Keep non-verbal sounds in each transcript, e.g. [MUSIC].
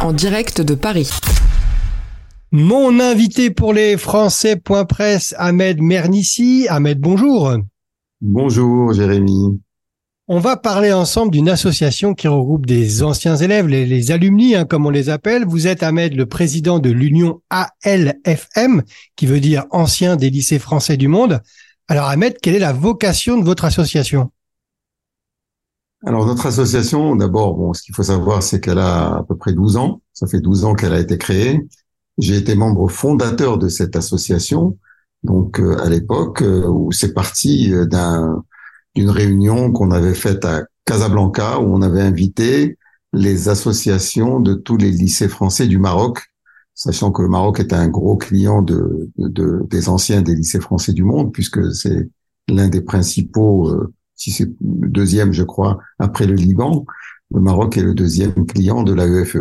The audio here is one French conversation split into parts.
En direct de Paris. Mon invité pour les Français.press, Ahmed Mernissi. Ahmed, bonjour. Bonjour, Jérémy. On va parler ensemble d'une association qui regroupe des anciens élèves, les, alumni, hein, comme on les appelle. Vous êtes Ahmed, le président de l'union ALFM, qui veut dire ancien des lycées français du monde. Alors Ahmed, quelle est la vocation de votre association? Alors notre association, d'abord, bon, ce qu'il faut savoir, c'est qu'elle a à peu près 12 ans. Ça fait 12 ans qu'elle a été créée. J'ai été membre fondateur de cette association, donc euh, à l'époque euh, où c'est parti euh, d'un d'une réunion qu'on avait faite à Casablanca où on avait invité les associations de tous les lycées français du Maroc, sachant que le Maroc est un gros client de, de des anciens des lycées français du monde puisque c'est l'un des principaux si c'est le deuxième, je crois, après le Liban, le Maroc est le deuxième client de l'AEFE.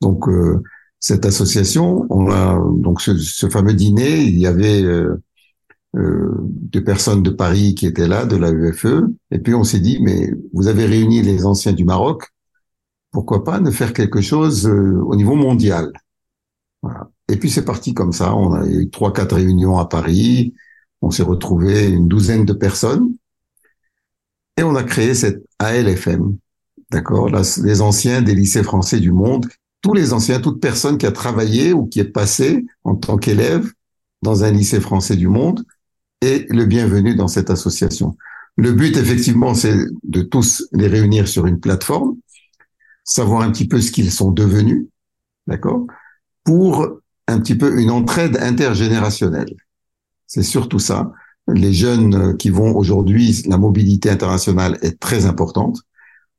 Donc euh, cette association, on a donc ce, fameux dîner, il y avait euh, euh, des personnes de Paris qui étaient là, de l'AEFE, et puis on s'est dit, mais vous avez réuni les anciens du Maroc, pourquoi pas ne faire quelque chose au niveau mondial? Voilà. Et puis c'est parti comme ça, on a eu trois, quatre réunions à Paris, on s'est retrouvé une douzaine de personnes, et on a créé cette ALFM, d'accord? Les anciens des lycées français du monde, tous les anciens, toute personne qui a travaillé ou qui est passé en tant qu'élève dans un lycée français du monde est le bienvenu dans cette association. Le but, effectivement, c'est de tous les réunir sur une plateforme, savoir un petit peu ce qu'ils sont devenus, d'accord? Pour un petit peu une entraide intergénérationnelle. C'est surtout ça les jeunes euh, qui vont aujourd'hui, la mobilité internationale est très importante.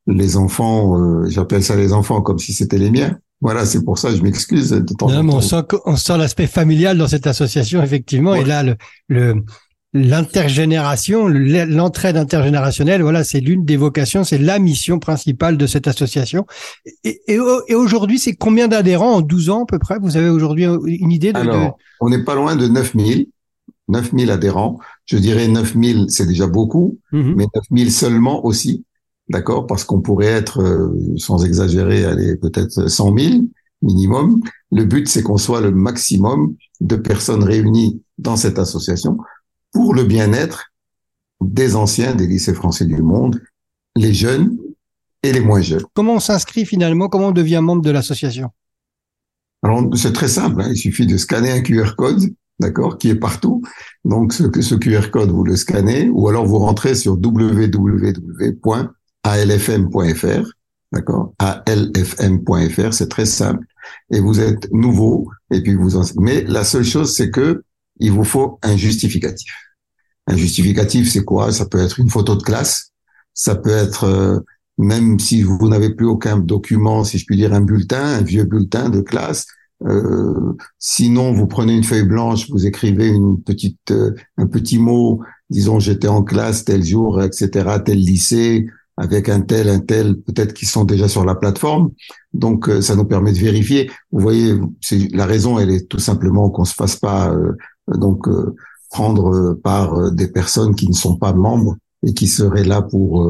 Les enfants, euh, j'appelle ça les enfants comme si c'était les miens. Voilà, c'est pour ça je m'excuse de temps non, On sent, on sent l'aspect familial dans cette association, effectivement. Et là, le, le l'intergénération, l'entraide intergénérationnelle, voilà, c'est l'une des vocations, c'est la mission principale de cette association. Et, et, et aujourd'hui, c'est combien d'adhérents en 12 ans à peu près? Vous avez aujourd'hui une idée de, Alors, on n'est pas loin de 9000. 9000 adhérents. Je dirais 9000, c'est déjà beaucoup, mhm. mais 9000 seulement aussi, d'accord Parce qu'on pourrait être, euh, sans exagérer, aller peut-être 100 000 minimum. Le but, c'est qu'on soit le maximum de personnes réunies dans cette association pour le bien-être des anciens des lycées français du monde, les jeunes et les moins jeunes. Comment on s'inscrit finalement? Comment on devient membre de l'association? Alors, c'est très simple. Hein. il suffit de scanner un QR code d'accord, qui est partout. Donc, ce, ce QR code, vous le scannez, ou alors vous rentrez sur www.alfm.fr, d'accord, alfm.fr, c'est très simple. Et vous êtes nouveau, et puis vous en... Mais la seule chose, c'est que il vous faut un justificatif. Un justificatif, c'est quoi? Ça peut être une photo de classe, ça peut être euh, même si vous n'avez plus aucun document, si je puis dire un bulletin, un vieux bulletin de classe, euh, sinon, vous prenez une feuille blanche, vous écrivez une petite, euh, un petit mot, disons j'étais en classe tel jour, etc., tel lycée, avec un tel, un tel, peut-être qu'ils sont déjà sur la plateforme. Donc, euh, ça nous permet de vérifier. Vous voyez, la raison, elle est tout simplement qu'on se fasse pas donc prendre par des personnes qui ne sont pas membres et qui seraient là pour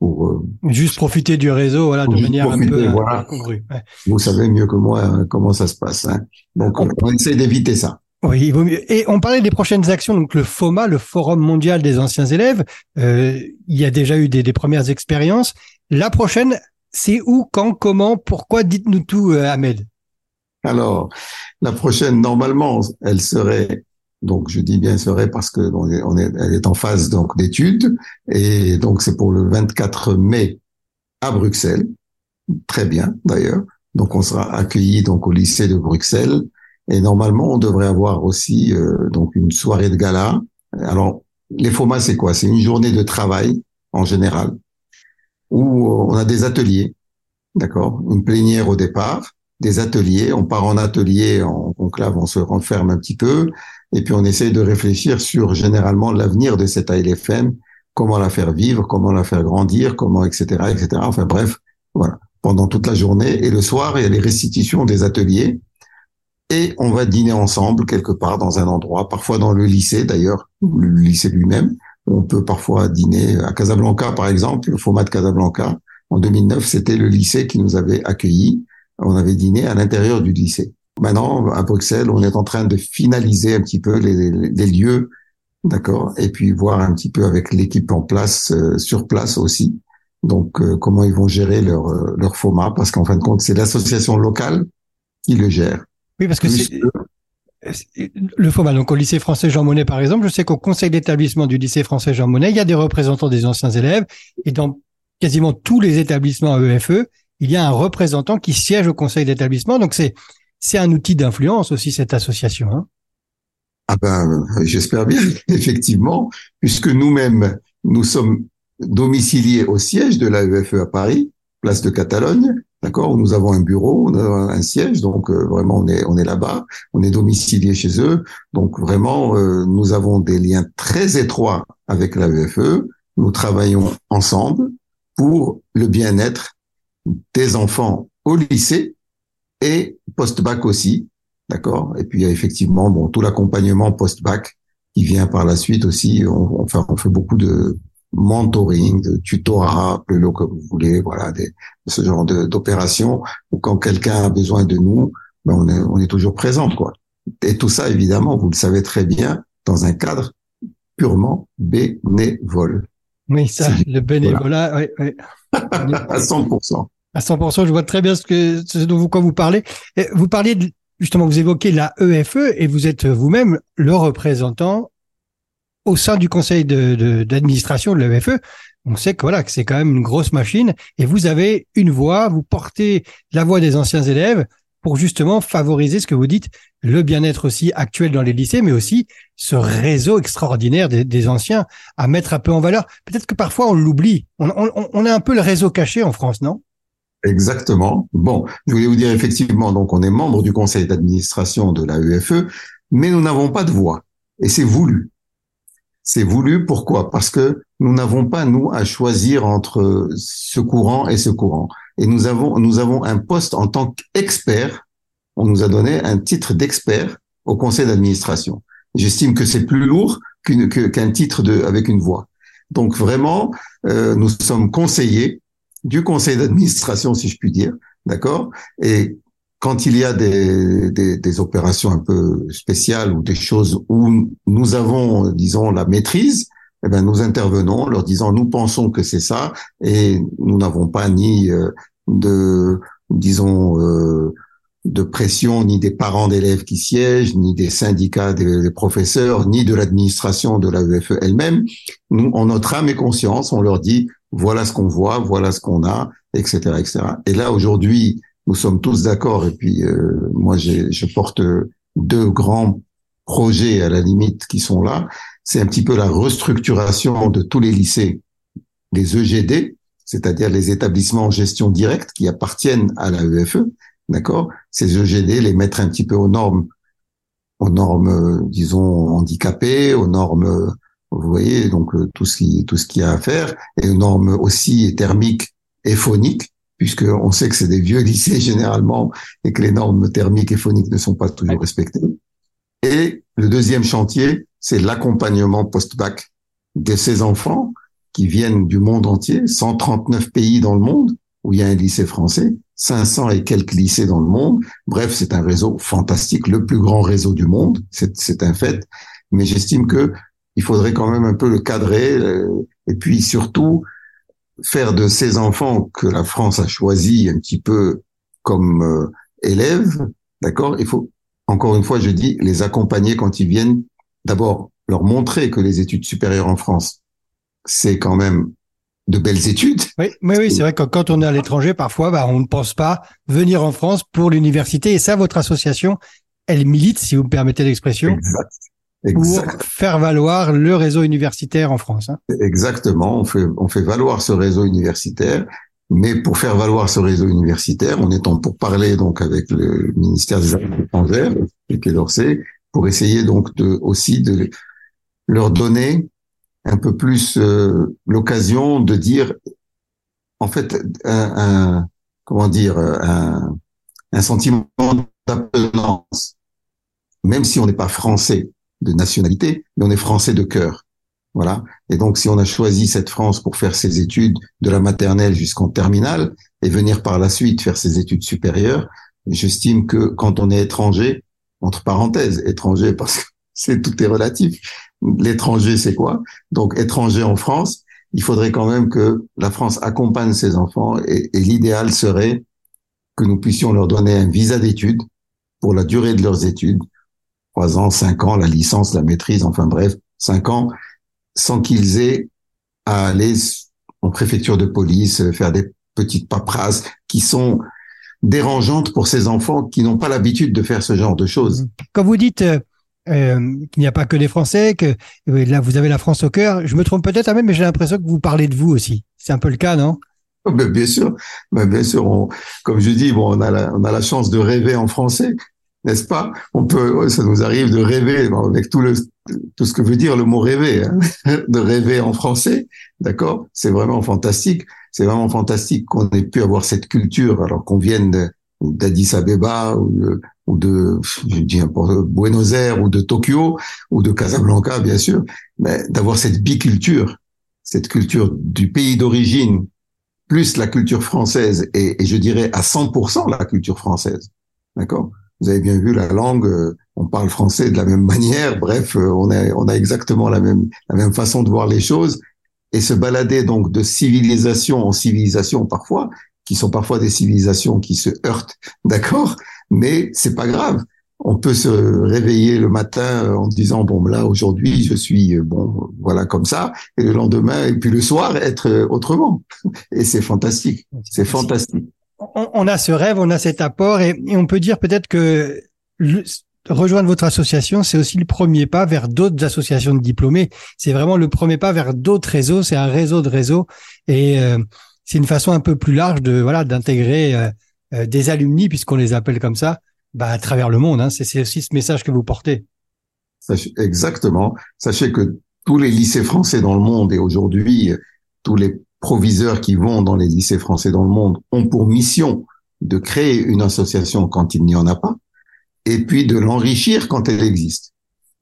pour euh, juste profiter du réseau, voilà, de manière un peu euh. Vous savez mieux que moi hein, comment ça se passe. Hein. Donc, on, on essaie d'éviter ça. Oui, il vaut mieux. Et on parlait des prochaines actions, donc le FOMA, le Forum mondial des anciens élèves. Euh, il y a déjà eu des, des premières expériences. La prochaine, c'est où, quand, comment, pourquoi Dites-nous tout, euh, Ahmed. Alors, la prochaine, normalement, elle serait donc je dis bien serait parce que on est, elle est en phase donc d'études et donc c'est pour le 24 mai à Bruxelles. Très bien d'ailleurs. Donc on sera accueilli donc au lycée de Bruxelles et normalement on devrait avoir aussi euh, donc une soirée de gala. Alors les FOMA c'est quoi? C'est une journée de travail en général où on a des ateliers, d'accord, une plénière au départ, des ateliers. On part en atelier en conclave, on se renferme un petit peu et puis on essaye de réfléchir sur généralement l'avenir de cette ALFM, comment la faire vivre, comment la faire grandir, comment, etc., etc. Enfin bref, voilà, pendant toute la journée. Et le soir, il y a les restitutions des ateliers. Et on va dîner ensemble quelque part dans un endroit, parfois dans le lycée d'ailleurs, le lycée lui-même. On peut parfois dîner à Casablanca, par exemple, le format de Casablanca. En 2009, c'était le lycée qui nous avait accueillis on avait dîné à l'intérieur du lycée. Maintenant, à Bruxelles, on est en train de finaliser un petit peu les, les lieux, d'accord, et puis voir un petit peu avec l'équipe en place, euh, sur place aussi. Donc, euh, comment ils vont gérer leur euh, leur FOMA, parce qu'en fin de compte, c'est l'association locale qui le gère. Oui, parce que c'est le FOMA, donc au lycée français Jean Monnet par exemple, je sais qu'au conseil d'établissement du lycée français Jean Monnet, il y a des représentants des anciens élèves et dans quasiment tous les établissements EFE, e, il y a un représentant qui siège au conseil d'établissement. Donc c'est c'est un outil d'influence aussi cette association. Hein ah ben, j'espère bien, [LAUGHS] effectivement, puisque nous-mêmes, nous sommes domiciliés au siège de l'AEFE à Paris, place de Catalogne, d'accord, nous avons un bureau, un siège, donc euh, vraiment on est on est là-bas, on est domicilié chez eux, donc vraiment euh, nous avons des liens très étroits avec l'AEFE, nous travaillons ensemble pour le bien-être des enfants au lycée et post-bac aussi, d'accord? Et puis il y a effectivement bon tout l'accompagnement post-bac qui vient par la suite aussi. On, enfin, on fait beaucoup de mentoring, de tutorat, appelez-le comme vous voulez, voilà, des, ce genre d'opération où quand quelqu'un a besoin de nous, ben on, est, on est toujours présent, quoi. Et tout ça, évidemment, vous le savez très bien, dans un cadre purement bénévole. Oui, ça, le bénévolat, oui, oui. [LAUGHS] à 100%. À 100%, je vois très bien ce que ce dont vous quoi vous parlez. Vous parliez de, justement, vous évoquez la EFE e et vous êtes vous-même le représentant au sein du conseil d'administration de, de l'EFE. On sait que voilà que c'est quand même une grosse machine et vous avez une voix, vous portez la voix des anciens élèves pour justement favoriser ce que vous dites, le bien-être aussi actuel dans les lycées, mais aussi ce réseau extraordinaire des, des anciens à mettre un peu en valeur. Peut-être que parfois on l'oublie. On, on, on a un peu le réseau caché en France, non? Exactement. Bon, je voulais vous dire effectivement, donc on est membre du conseil d'administration de la UFE, mais nous n'avons pas de voix. Et c'est voulu. C'est voulu pourquoi? Parce que nous n'avons pas, nous, à choisir entre ce courant et ce courant. Et nous avons, nous avons un poste en tant qu'expert. On nous a donné un titre d'expert au conseil d'administration. J'estime que c'est plus lourd qu'un titre de, avec une voix. Donc vraiment, euh, nous sommes conseillers du conseil d'administration, si je puis dire, d'accord? Et quand il y a des, des, des, opérations un peu spéciales ou des choses où nous avons, disons, la maîtrise, eh ben, nous intervenons leur disant, nous pensons que c'est ça, et nous n'avons pas ni euh, de, disons, euh, de pression, ni des parents d'élèves qui siègent, ni des syndicats des, professeurs, ni de l'administration de la UFE elle-même. Nous, en notre âme et conscience, on leur dit, voilà ce qu'on voit, voilà ce qu'on a, etc., etc. Et là, aujourd'hui, nous sommes tous d'accord. Et puis, euh, moi, je porte deux grands projets à la limite qui sont là. C'est un petit peu la restructuration de tous les lycées, les EGD, c'est-à-dire les établissements en gestion directe qui appartiennent à la EFE, d'accord? Ces EGD, les mettre un petit peu aux normes, aux normes, disons, handicapées, aux normes vous voyez, donc euh, tout ce qui tout ce qu'il y a à faire, et une norme aussi thermique et phonique, puisque on sait que c'est des vieux [LAUGHS] lycées généralement et que les normes thermiques et phoniques ne sont pas toujours respectées. Et le deuxième chantier, c'est l'accompagnement post-bac de ces enfants qui viennent du monde entier, 139 pays dans le monde où il y a un lycée français, 500 et quelques lycées dans le monde. Bref, c'est un réseau fantastique, le plus grand réseau du monde, c'est un fait. Mais j'estime que il faudrait quand même un peu le cadrer euh, et puis surtout faire de ces enfants que la France a choisi un petit peu comme euh, élèves, d'accord? Il faut encore une fois, je dis, les accompagner quand ils viennent. D'abord, leur montrer que les études supérieures en France, c'est quand même de belles études. Oui, mais oui, c'est vrai que quand on est à l'étranger, parfois, bah, on ne pense pas venir en France pour l'université. Et ça, votre association, elle milite, si vous me permettez l'expression, pour faire valoir le réseau universitaire en France. Hein. Exactement, on fait, on fait valoir ce réseau universitaire, mais pour faire valoir ce réseau universitaire, on est en pour parler donc avec le ministère des Affaires étrangères, le Quai d'Orsay, pour essayer donc de aussi de leur donner un peu plus euh, l'occasion de dire, en fait, un, un comment dire, un, un sentiment d'appartenance, même si on n'est pas français, de nationalité, mais on est français de cœur. Voilà. Et donc, si on a choisi cette France pour faire ses études de la maternelle jusqu'en terminale, et venir par la suite faire ses études supérieures, j'estime que quand on est étranger, entre parenthèses, étranger parce que [LAUGHS] c'est tout est relatif. L'étranger, c'est quoi? Donc étranger en France, il faudrait quand même que la France accompagne ses enfants et, et l'idéal serait que nous puissions leur donner un visa d'études pour la durée de leurs études, trois ans, cinq ans, la licence, la maîtrise, enfin bref, cinq ans, sans qu'ils aient à aller en préfecture de police, euh, faire des petites paperasses qui sont dérangeantes pour ces enfants qui n'ont pas l'habitude de faire ce genre de choses. Quand vous dites euh, euh qu'il n'y a pas que des Français, que euh, là vous avez la France au cœur, je me trompe peut-être même, mais j'ai l'impression que vous parlez de vous aussi. C'est un peu le cas, non? Mais bien sûr, mais bien sûr, on, comme je dis, bon, on a la, on a la chance de rêver en français, n'est-ce pas? On peut, ça nous arrive de rêver avec tout le tout ce que veut dire le mot rêver, hein, [LAUGHS] de rêver en français, d'accord? C'est vraiment fantastique. C'est vraiment fantastique qu'on ait pu avoir cette culture, alors qu'on vienne d'Addis Abeba ou de, je dis Buenos Aires ou de Tokyo ou de Casablanca, bien sûr, mais d'avoir cette biculture, cette culture du pays d'origine plus la culture française et, et je dirais à 100% la culture française, d'accord? Vous avez bien vu la langue, euh, on parle français de la même [LAUGHS] manière. Bref, euh, on a, on a exactement la même, la même façon de voir les choses. Et se balader donc de civilisation en civilisation parfois, qui sont parfois des civilisations qui se heurtent, [LAUGHS] d'accord Mais c'est pas grave. On peut se réveiller le matin euh, en disant bon là aujourd'hui je suis bon voilà comme ça et le lendemain et puis le soir être autrement [LAUGHS] et c'est fantastique c'est fantastique on, a ce rêve, on a cet apport, et, on peut dire peut-être que rejoindre votre association, c'est aussi le premier pas vers d'autres associations de diplômés. C'est vraiment le premier pas vers d'autres réseaux. C'est un réseau de réseaux, et euh, c'est une façon un peu plus large de voilà d'intégrer euh, euh, des alumni, puisqu'on les appelle comme ça, bah, à travers le monde. Hein. C'est aussi ce message que vous portez. exactement. Sachez que tous les lycées français dans le monde et aujourd'hui tous les proviseurs qui vont dans les lycées français dans le monde ont pour mission de créer une association quand il n'y en a pas, et puis de l'enrichir quand elle existe.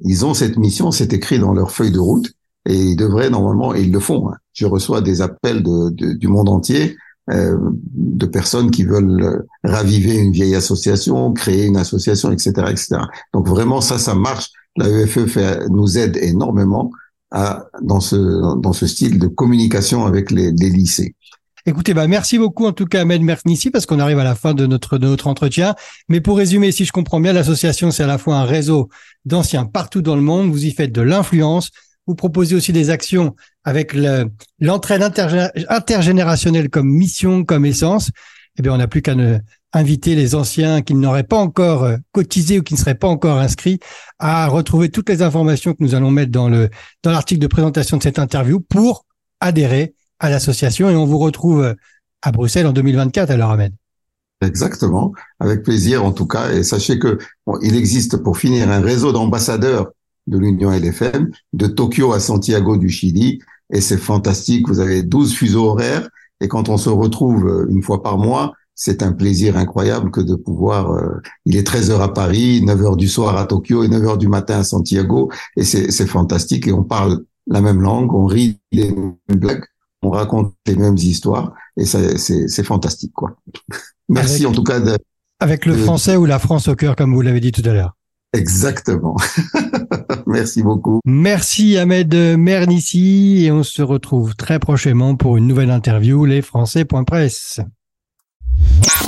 Ils ont cette mission, c'est écrit dans leur feuille de route, et ils devraient normalement, et ils le font. Hein. Je reçois des appels du monde entier euh, de personnes qui veulent raviver une vieille association, créer une association, etc., etc. Donc vraiment, ça, ça marche. La EFE fait, nous aide énormément dans ce dans ce style de communication avec les, les lycées. Écoutez, bah merci beaucoup en tout cas Ahmed Mernissi parce qu'on arrive à la fin de notre de notre entretien. Mais pour résumer, si je comprends bien, l'association c'est à la fois un réseau d'anciens partout dans le monde. Vous y faites de l'influence. Vous proposez aussi des actions avec l'entraide intergénérationnelle comme mission, comme essence. Eh bien, on n'a plus qu'à ne inviter les anciens qui n'auraient pas encore euh, cotisé ou qui ne seraient pas encore inscrits à retrouver toutes les informations que nous allons mettre dans le dans l'article de présentation de cette interview pour adhérer à l'association. Et on vous retrouve euh, à Bruxelles en 2024 alors Ahmed. Exactement, avec plaisir en tout cas. Et sachez que il existe pour finir un réseau d'ambassadeurs de l'Union LFM de Tokyo à Santiago du Chili. Et c'est fantastique, vous avez 12 fuseaux horaires. Et quand on se retrouve euh, une fois par mois, c'est un plaisir incroyable que de pouvoir. Euh, il est 13 heures à Paris, 9 heures du soir à Tokyo et 9 heures du matin à Santiago, et c'est fantastique. Et on parle la même langue, on rit les mêmes blagues, on raconte les mêmes histoires, et c'est fantastique, quoi. Merci en tout cas. De, avec le français ou la France au cœur, comme vous l'avez dit tout à l'heure. Exactement. [LAUGHS] Merci beaucoup. Merci Ahmed Mernissi et on se retrouve très prochainement pour une nouvelle interview, lesfrançais.press. Wow.